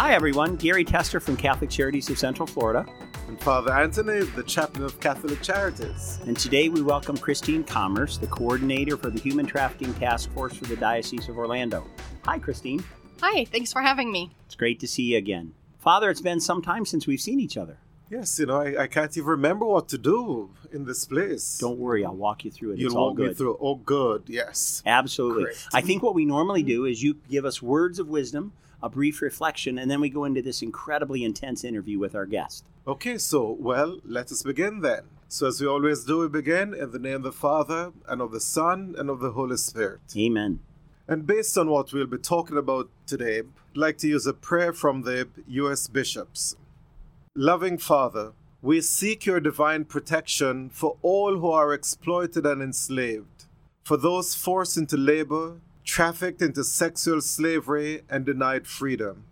Hi, everyone. Gary Tester from Catholic Charities of Central Florida. And Father Anthony, the chaplain of Catholic Charities. And today we welcome Christine Commerce, the coordinator for the Human Trafficking Task Force for the Diocese of Orlando. Hi, Christine. Hi, thanks for having me. It's great to see you again. Father, it's been some time since we've seen each other. Yes, you know, I, I can't even remember what to do in this place. Don't worry, I'll walk you through it. You'll it's all walk good. me through. Oh, good. Yes. Absolutely. Great. I think what we normally do is you give us words of wisdom, a brief reflection, and then we go into this incredibly intense interview with our guest. Okay, so, well, let us begin then. So, as we always do, we begin in the name of the Father, and of the Son, and of the Holy Spirit. Amen. And based on what we'll be talking about today, I'd like to use a prayer from the U.S. bishops. Loving Father, we seek your divine protection for all who are exploited and enslaved, for those forced into labor, trafficked into sexual slavery, and denied freedom.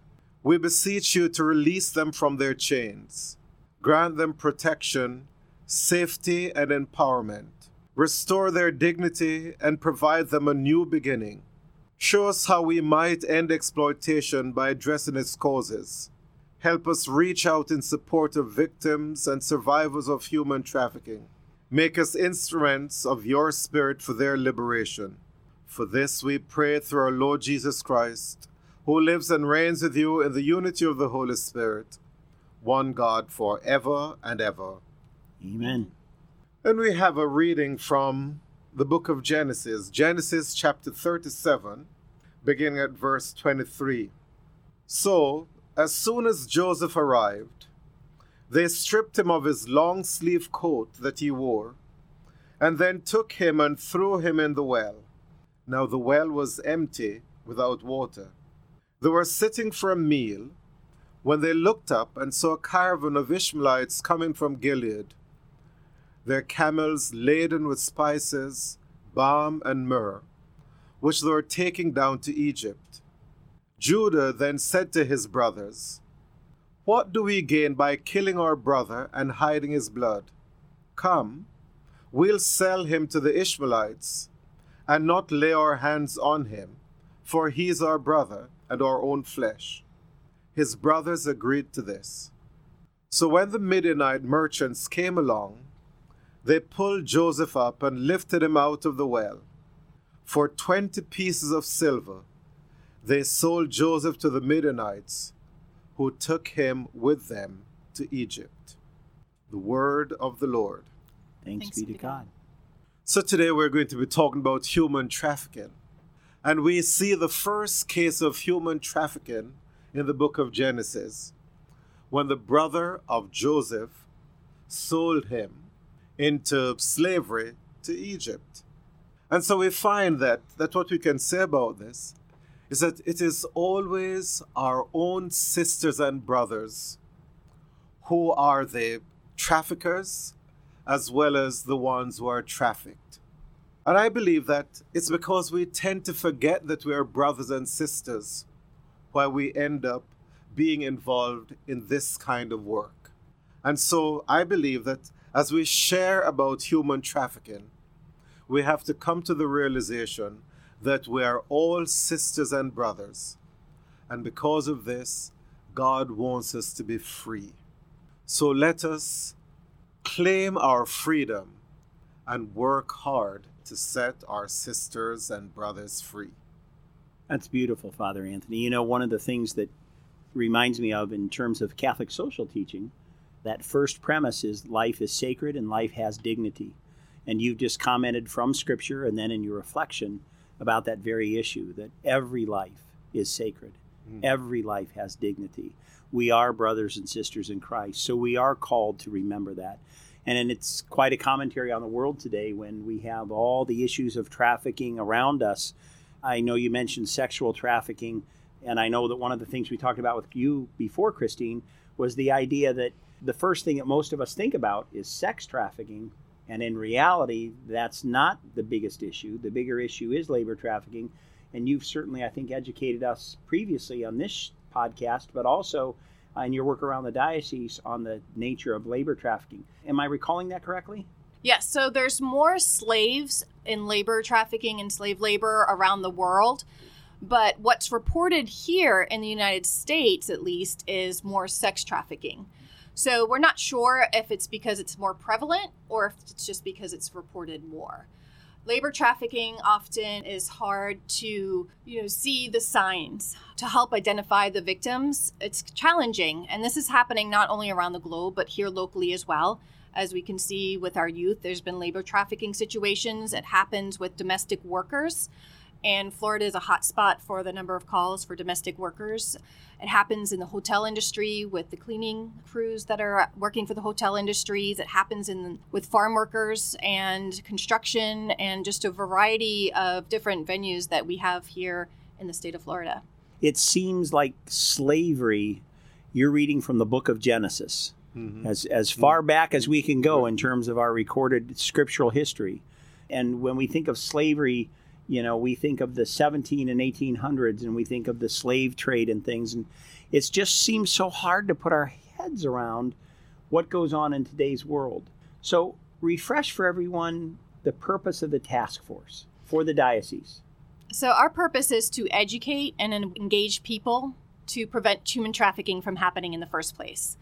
We beseech you to release them from their chains, grant them protection, safety, and empowerment, restore their dignity, and provide them a new beginning. Show us how we might end exploitation by addressing its causes. Help us reach out in support of victims and survivors of human trafficking. Make us instruments of your Spirit for their liberation. For this we pray through our Lord Jesus Christ, who lives and reigns with you in the unity of the Holy Spirit, one God for ever and ever. Amen. And we have a reading from the book of Genesis, Genesis chapter 37, beginning at verse 23. So, as soon as Joseph arrived, they stripped him of his long sleeved coat that he wore, and then took him and threw him in the well. Now the well was empty, without water. They were sitting for a meal when they looked up and saw a caravan of Ishmaelites coming from Gilead, their camels laden with spices, balm, and myrrh, which they were taking down to Egypt. Judah then said to his brothers, What do we gain by killing our brother and hiding his blood? Come, we'll sell him to the Ishmaelites and not lay our hands on him, for he is our brother and our own flesh. His brothers agreed to this. So when the Midianite merchants came along, they pulled Joseph up and lifted him out of the well. For twenty pieces of silver, they sold Joseph to the Midianites, who took him with them to Egypt. The word of the Lord. Thanks, Thanks be to be to God. So today we're going to be talking about human trafficking. And we see the first case of human trafficking in the book of Genesis when the brother of Joseph sold him into slavery to Egypt. And so we find that that what we can say about this is that it is always our own sisters and brothers who are the traffickers as well as the ones who are trafficked. And I believe that it's because we tend to forget that we are brothers and sisters why we end up being involved in this kind of work. And so I believe that as we share about human trafficking, we have to come to the realization that we are all sisters and brothers. And because of this, God wants us to be free. So let us claim our freedom and work hard to set our sisters and brothers free. That's beautiful, Father Anthony. You know, one of the things that reminds me of in terms of Catholic social teaching, that first premise is life is sacred and life has dignity. And you've just commented from Scripture and then in your reflection about that very issue that every life is sacred, Mm. every life has dignity. We are brothers and sisters in Christ, so we are called to remember that. And it's quite a commentary on the world today when we have all the issues of trafficking around us. I know you mentioned sexual trafficking, and I know that one of the things we talked about with you before, Christine, was the idea that the first thing that most of us think about is sex trafficking. And in reality, that's not the biggest issue. The bigger issue is labor trafficking. And you've certainly, I think, educated us previously on this podcast, but also uh, in your work around the diocese on the nature of labor trafficking. Am I recalling that correctly? Yes, so there's more slaves in labor trafficking and slave labor around the world, But what's reported here in the United States, at least, is more sex trafficking. So we're not sure if it's because it's more prevalent or if it's just because it's reported more. Labor trafficking often is hard to, you know, see the signs to help identify the victims. It's challenging, and this is happening not only around the globe but here locally as well. As we can see with our youth, there's been labor trafficking situations. It happens with domestic workers and Florida is a hotspot for the number of calls for domestic workers. It happens in the hotel industry with the cleaning crews that are working for the hotel industries. It happens in with farm workers and construction and just a variety of different venues that we have here in the state of Florida. It seems like slavery. You're reading from the book of Genesis, mm-hmm. as as far back as we can go in terms of our recorded scriptural history. And when we think of slavery, you know, we think of the 17 and 1800s and we think of the slave trade and things. And it just seems so hard to put our heads around what goes on in today's world. So, refresh for everyone the purpose of the task force for the diocese. So, our purpose is to educate and engage people to prevent human trafficking from happening in the first place.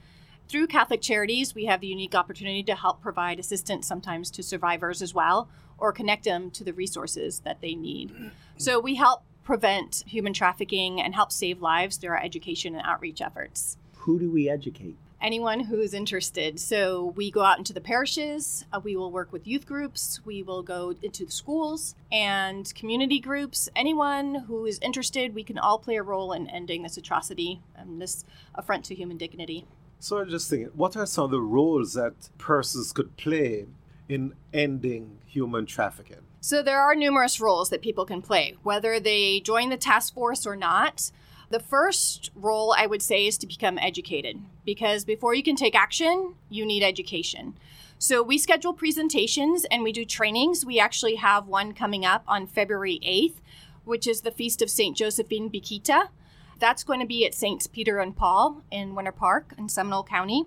Through Catholic Charities, we have the unique opportunity to help provide assistance sometimes to survivors as well, or connect them to the resources that they need. So we help prevent human trafficking and help save lives through our education and outreach efforts. Who do we educate? Anyone who is interested. So we go out into the parishes, uh, we will work with youth groups, we will go into the schools and community groups. Anyone who is interested, we can all play a role in ending this atrocity and this affront to human dignity. So I'm just thinking, what are some of the roles that persons could play in ending human trafficking? So there are numerous roles that people can play, whether they join the task force or not. The first role I would say is to become educated because before you can take action, you need education. So we schedule presentations and we do trainings. We actually have one coming up on February 8th, which is the Feast of St. Josephine Bakhita. That's going to be at St. Peter and Paul in Winter Park in Seminole County.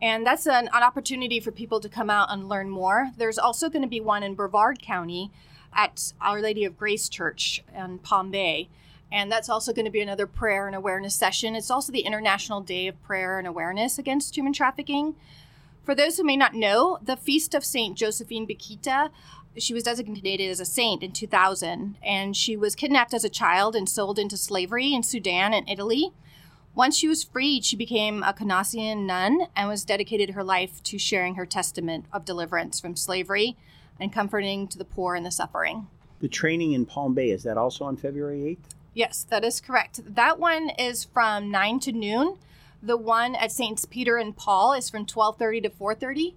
And that's an, an, opportunity for people to come out and learn more. There's also going to be one in Brevard County at Our Lady of Grace Church in Palm Bay. And that's also going to be another prayer and awareness session. It's also the International Day of Prayer and Awareness Against Human Trafficking. For those who may not know, the Feast of St. Josephine Bakhita she was designated as a saint in 2000, and she was kidnapped as a child and sold into slavery in Sudan and Italy. Once she was freed, she became a Canossian nun and was dedicated her life to sharing her testament of deliverance from slavery and comforting to the poor and the suffering. The training in Palm Bay, is that also on February 8th? Yes, that is correct. That one is from 9 to noon. The one at Saints Peter and Paul is from 12:30 to 4:30.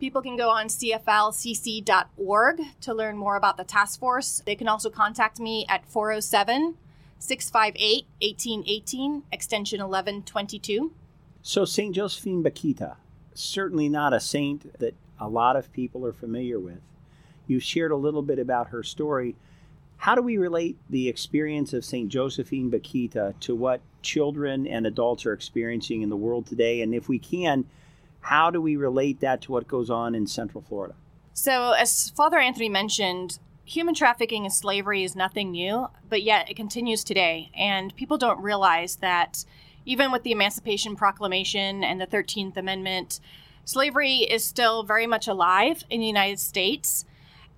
People can go on cflcc.org to learn more about the task force. They can also contact me at 407 658 1818, extension 1122. So, St. Josephine Bakhita, certainly not a saint that a lot of people are familiar with. You've shared a little bit about her story. How do we relate the experience of St. Josephine Bakhita to what children and adults are experiencing in the world today? And if we can, how do we relate that to what goes on in Central Florida? So, as Father Anthony mentioned, human trafficking and slavery is nothing new, but yet it continues today. And people don't realize that even with the Emancipation Proclamation and the 13th Amendment, slavery is still very much alive in the United States.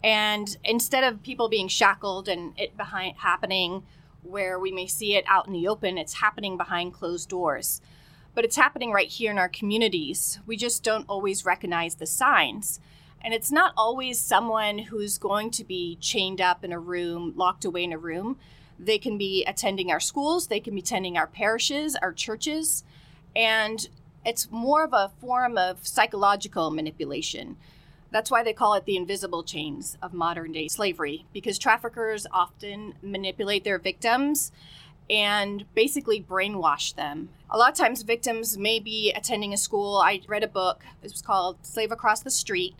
And instead of people being shackled and it behind happening where we may see it out in the open, it's happening behind closed doors but it's happening right here in our communities. We just don't always recognize the signs. And it's not always someone who's going to be chained up in a room, locked away in a room. They can be attending our schools, they can be attending our parishes, our churches, and it's more of a form of psychological manipulation. That's why they call it the invisible chains of modern day slavery, because traffickers often manipulate their victims and basically brainwash them. A lot of times, victims may be attending a school. I read a book, it was called Slave Across the Street.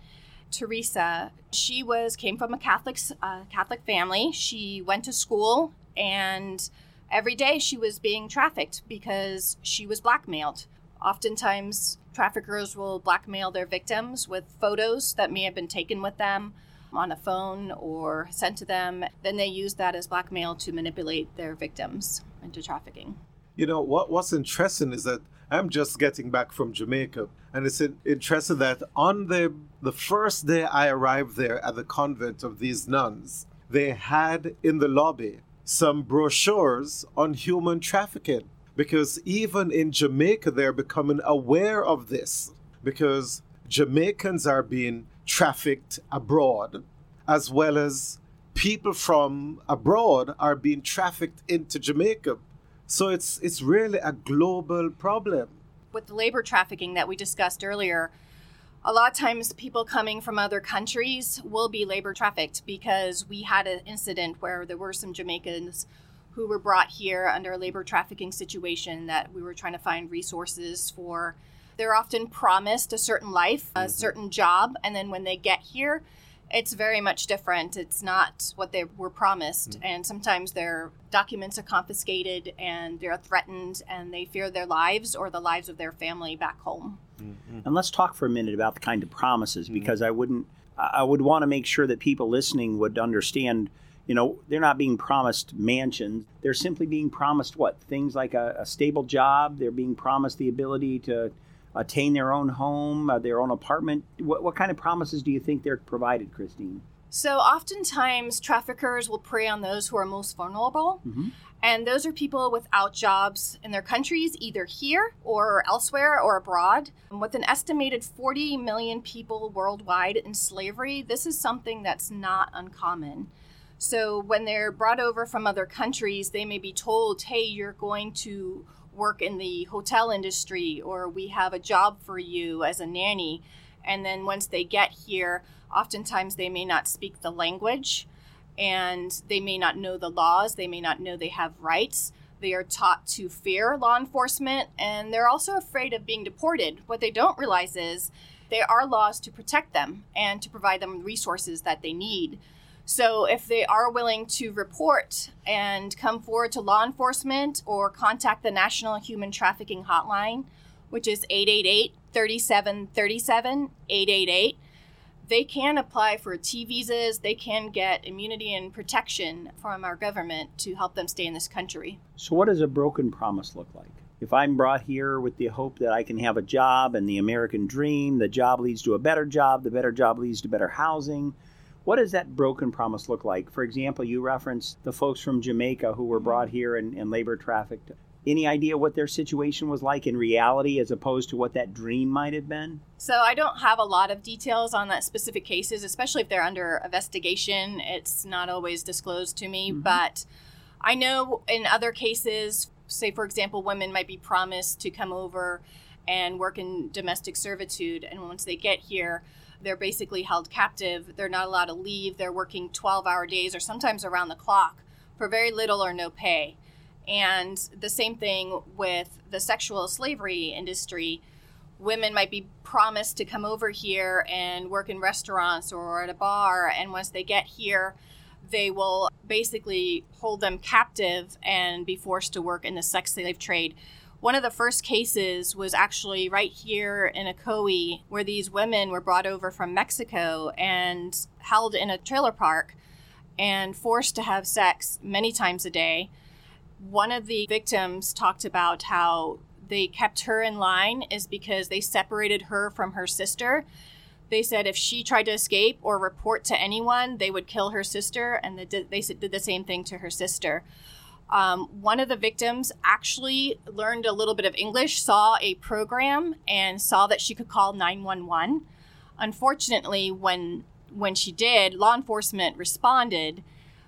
Theresa, she was came from a Catholic uh, Catholic family. She went to school, and every day she was being trafficked because she was blackmailed. Oftentimes, traffickers will blackmail their victims with photos that may have been taken with them, on a phone or sent to them. Then they use that as blackmail to manipulate their victims into trafficking. You know, what, what's interesting is that I'm just getting back from Jamaica, and it's interesting that on the, the first day I arrived there at the convent of these nuns, they had in the lobby some brochures on human trafficking because even in Jamaica, they're becoming aware of this because Jamaicans are being trafficked abroad, as well as people from abroad are being trafficked into Jamaica. So it's it's really a global problem. With the labor trafficking that we discussed earlier, a lot of times people coming from other countries will be labor trafficked because we had an incident where there were some Jamaicans who were brought here under a labor trafficking situation that we were trying to find resources for. They're often promised a certain life, a mm-hmm. certain job, and then when they get here, it's very much different. It's not what they were promised. Mm-hmm. And sometimes their documents are confiscated and they're threatened and they fear their lives or the lives of their family back home. Mm-hmm. And let's talk for a minute about the kind of promises mm-hmm. because I wouldn't, I would want to make sure that people listening would understand you know, they're not being promised mansions. They're simply being promised what? Things like a, a stable job. They're being promised the ability to attain their own home, uh, their own apartment. What, what kind of promises do you think they're provided, Christine? So, oftentimes, traffickers will prey on those who are most vulnerable. Mm-hmm. And those are people without jobs in their countries, either here or elsewhere or abroad. With an estimated 40 million people worldwide in slavery, this is something that's not uncommon. So when they're brought over from other countries, they may be told, hey, you're going to work in the hotel industry, or we have a job for you as a nanny. And then once they get here, oftentimes they may not speak the language and they may not know the laws, they may not know they have rights. They are taught to fear law enforcement and they're also afraid of being deported. What they don't realize is there are laws to protect them and to provide them resources that they need. So if they are willing to report and come forward to law enforcement or contact the National Human Trafficking Hotline, which is 888 3737 888, they can apply for T visas. They can get immunity and protection from our government to help them stay in this country. So, what does a broken promise look like? If I'm brought here with the hope that I can have a job and the American dream, the job leads to a better job, the better job leads to better housing, what does that broken promise look like? For example, you referenced the folks from Jamaica who were brought here and, and labor trafficked. Any idea what their situation was like in reality as opposed to what that dream might have been? So, I don't have a lot of details on that specific cases, especially if they're under investigation. It's not always disclosed to me, mm-hmm. but I know in other cases, say, for example, women might be promised to come over and work in domestic servitude, and once they get here, they're basically held captive. They're not allowed to leave. They're working 12 hour days or sometimes around the clock for very little or no pay. And the same thing with the sexual slavery industry. Women might be promised to come over here and work in restaurants or at a bar. And once they get here, they will basically hold them captive and be forced to work in the sex slave trade one of the first cases was actually right here in Ocoee, where these women were brought over from Mexico and held in a trailer park and forced to have sex many times a day. One of the victims talked about how they kept her in line is because they separated her from her sister. They said if she tried to escape or report to anyone, they would kill her sister, and they did, they did the same thing to her sister. Um, one of the victims actually learned a little bit of English, saw a program, and saw that she could call 911. Unfortunately, when when she did, law enforcement responded,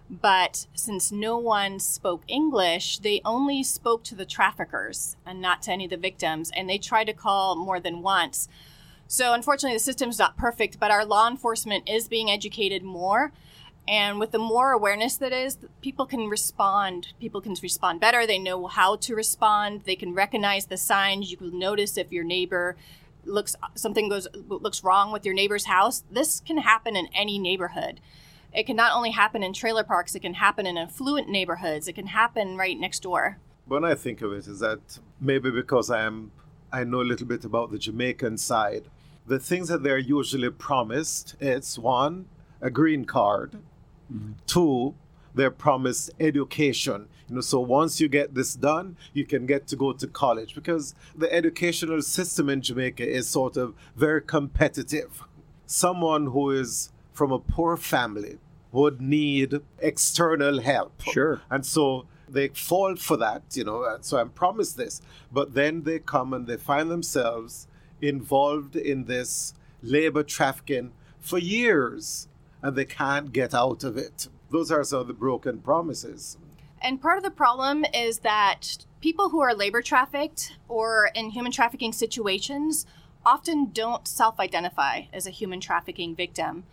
but since no one spoke English, they only spoke to the traffickers and not to any of the victims, and they tried to call more than once. So, unfortunately, the system's not perfect, but our law enforcement is being educated more and with the more awareness that is, people can respond. People can respond better. They know how to respond. They can recognize the signs. You can notice if your neighbor looks something goes looks wrong with your neighbor's house. This can happen in any neighborhood. It can not only happen in trailer parks, it can happen in affluent neighborhoods. It can happen right next door. When I think of it is that maybe because I am I know a little bit about the Jamaican side. The things that they're usually promised, it's one, a green card. Mm-hmm. Two, they're promised education. You know, so once you get this done, you can get to go to college because the educational system in Jamaica is sort of very competitive. Someone who is from a poor family would need external help. Sure. And so they fall for that, you know, so I'm promised this. But then they come and they find themselves involved in this labor trafficking for years and they can't get out of it. Those are some of the broken promises. And part of the problem is that people who are labor trafficked or in human trafficking situations often don't self identify as a human trafficking victim.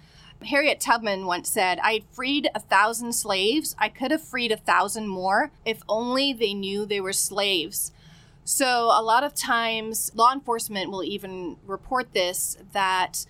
Harriet Tubman once said, I freed a thousand slaves. I could have freed a thousand more if only they knew they were slaves. So, a lot of times, law enforcement will even report this that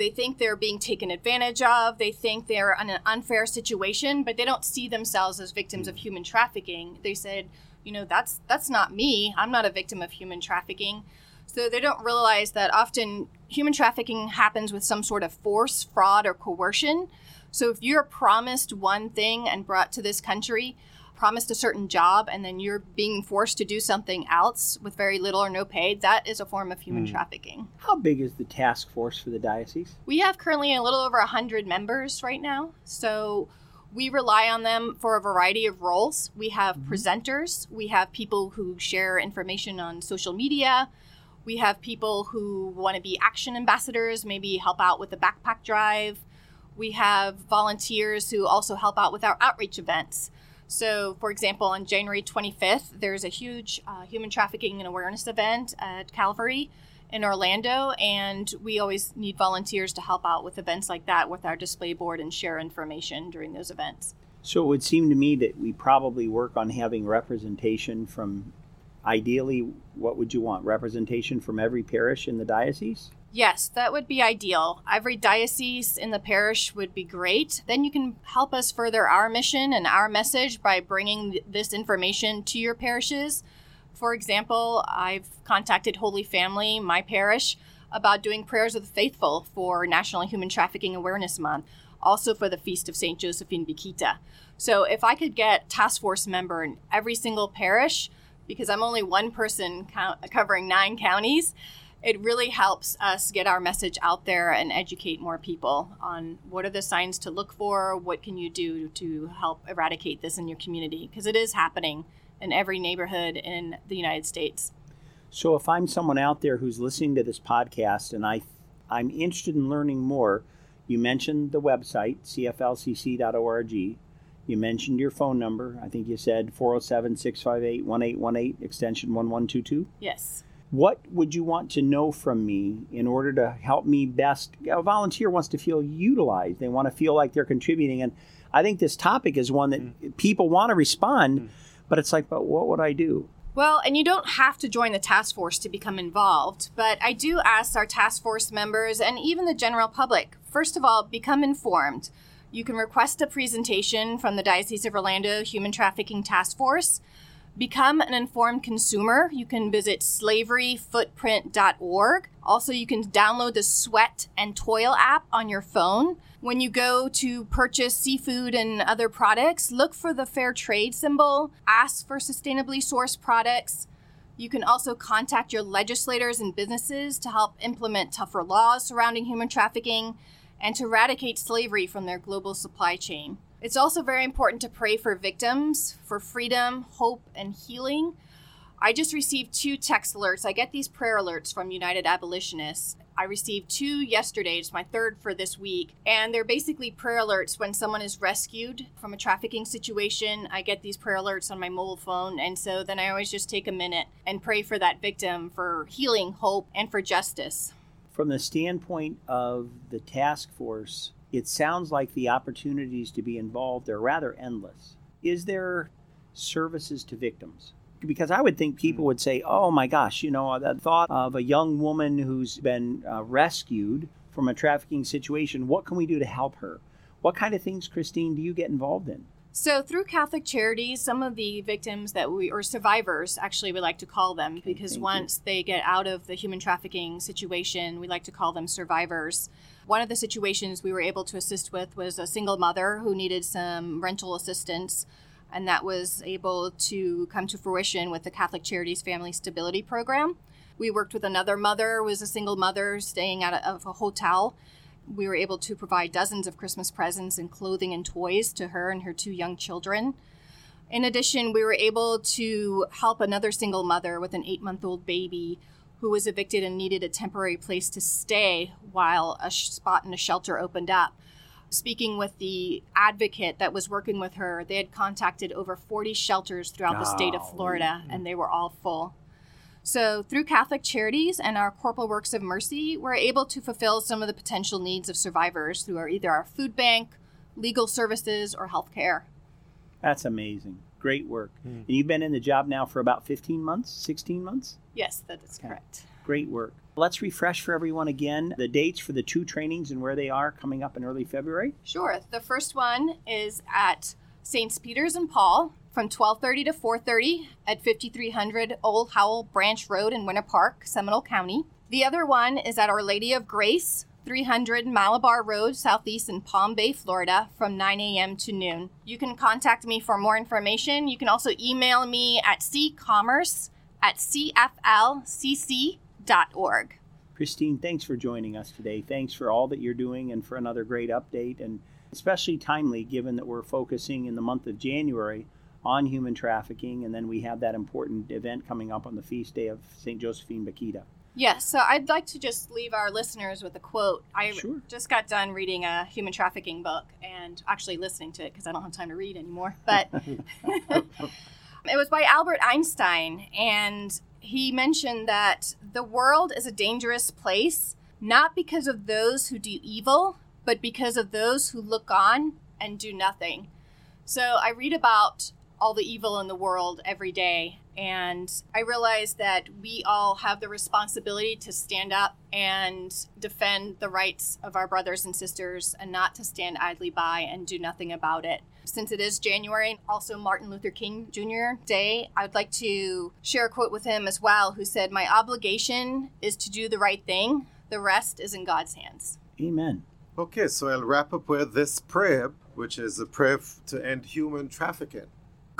they think they're being taken advantage of, they think they're in an unfair situation, but they don't see themselves as victims of hmm. human trafficking. They said, you know, that's that's not me. I'm not a victim of human trafficking. So they don't realize that often human trafficking happens with some sort of force, fraud, or coercion. So if you're promised one thing and brought to this country, promised a certain job, and then you're being forced to do something else with very little or no pay, that is a form of human mm. trafficking. How big is the task force for the diocese? We have currently a little over 100 members right now. So we rely on them for a variety of roles. We have mm-hmm. presenters, we have people who share information on social media, we have people who want to be action ambassadors, maybe help out with the backpack drive. We have volunteers who also help out with our outreach events. So, for example, on January 25th, there's a huge uh, human trafficking and awareness event at Calvary in Orlando, and we always need volunteers to help out with events like that with our display board and share information during those events. So, it would seem to me that we probably work on having representation from ideally, what would you want? Representation from every parish in the diocese? Yes, that would be ideal. Every diocese in the parish would be great. Then you can help us further our mission and our message by bringing this information to your parishes. For example, I've contacted Holy Family, my parish, about doing prayers of the faithful for National Human Trafficking Awareness Month, also for the Feast of St. Josephine Bakhita. So if I could get task force member in every single parish, because I'm only one person count, covering nine counties, it really helps us get our message out there and educate more people on what are the signs to look for, what can you do to help eradicate this in your community, because it is happening in every neighborhood in the United States. So if I'm someone out there who's listening to this podcast and I I'm interested in learning more, you mentioned the website cflcc.org. You mentioned your phone number. I think you said 407 658 1818, extension 1122. Yes. What would you want to know from me in order to help me best? A volunteer wants to feel utilized, they want to feel like they're contributing. And I think this topic is one that mm. people want to respond, mm. but it's like, but what would I do? Well, and you don't have to join the task force to become involved, but I do ask our task force members and even the general public first of all, become informed. You can request a presentation from the Diocese of Orlando Human Trafficking Task Force. Become an informed consumer. You can visit slaveryfootprint.org. Also, you can download the Sweat and Toil app on your phone. When you go to purchase seafood and other products, look for the fair trade symbol, ask for sustainably sourced products. You can also contact your legislators and businesses to help implement tougher laws surrounding human trafficking and to eradicate slavery from their global supply chain. It's also very important to pray for victims, for freedom, hope, and healing. I just received two text alerts. I get these prayer alerts from United Abolitionists. I received two yesterday, it's my third for this week. And they're basically prayer alerts when someone is rescued from a trafficking situation. I get these prayer alerts on my mobile phone. And so then I always just take a minute and pray for that victim for healing, hope, and for justice from the standpoint of the task force, it sounds like the opportunities to be involved are rather endless. Is there services to victims? Because I would think people would say, oh my gosh, you know, the thought of a young woman who's been uh, rescued from a trafficking situation, what can we do to help her? What kind of things, Christine, do you get involved in? So, through Catholic Charities, some of the victims that we, or survivors, actually, we like to call them, Okay, because once they get out of the human trafficking situation, we like to call them survivors. One of the situations we were able to assist with was a single mother who needed some rental assistance, and that was able to come to fruition with the Catholic Charities Family Stability Program. We worked with another mother, who was a single mother staying out of a hotel we were able to provide dozens of Christmas presents and clothing and toys to her and her two young children. In addition, we were able to help another single mother with an eight month old baby who was evicted and needed a temporary place to stay while a sh- spot in a shelter opened up. Speaking with the advocate that was working with her, they had contacted over 40 shelters throughout the state of Florida, and they were all full. So, through Catholic Charities and our Corporal Works of Mercy, we're able to fulfill some of the potential needs of survivors through our, either our food bank, legal services, or health care. That's amazing. Great work. Hmm. And you've been in the job now for about 15 months, 16 months? Yes, that is Okay. correct. Great work. Let's refresh for everyone again the dates for the two trainings and where they are coming up in early February. Sure. The first one is at St. Peter's and Paul from 12:30 to 4:30 at 5300 Old Howell Branch Road in Winter Park, Seminole County. The other one is at Our Lady of Grace, 300 Malabar Road, Southeast in Palm Bay, Florida, from 9 a.m. to noon. You can contact me for more information. You can also email me at ccommerce at cflcc.org. Christine, thanks for joining us today. Thanks for all that you're doing and for another great update, and especially timely given that we're focusing in the month of January on human trafficking, and then we have that important event coming up on the feast day of St. Josephine Bakhita. Yes, so I'd like to just leave our listeners with a quote. I Sure. just got done reading a human trafficking book and actually listening to it because I don't have time to read anymore. But it was by Albert Einstein, and he mentioned that the world is a dangerous place not because of those who do evil, but because of those who look on and do nothing. So I read about all the evil in the world every day. And I realize that we all have the responsibility to stand up and defend the rights of our brothers and sisters and not to stand idly by and do nothing about it. Since it is January, also Martin Luther King Jr. Day, I would like to share a quote with him as well, who said, My obligation is to do the right thing, the rest is in God's hands. Amen. Okay, so I'll wrap up with this prayer, which is a prayer to end human trafficking.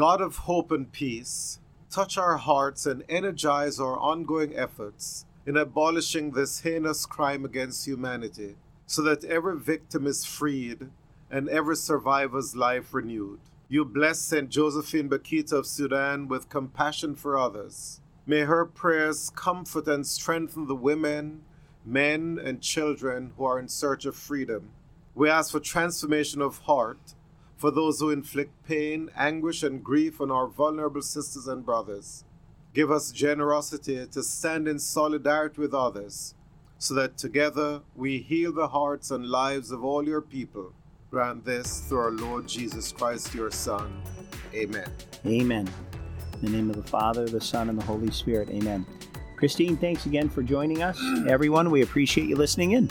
God of hope and peace, touch our hearts and energize our ongoing efforts in abolishing this heinous crime against humanity, so that every victim is freed and every survivor's life renewed. You bless St. Josephine Bakhita of Sudan with compassion for others. May her prayers comfort and strengthen the women, men, and children who are in search of freedom. We ask for transformation of heart for those who inflict pain, anguish, and grief on our vulnerable sisters and brothers. Give us generosity to stand in solidarity with others, so that together we heal the hearts and lives of all your people. Grant this through our Lord Jesus Christ, your Son. Amen. Amen. In the name of the Father, the Son, and the Holy Spirit. Amen. Christine, thanks again for joining us. Everyone, we appreciate you listening in.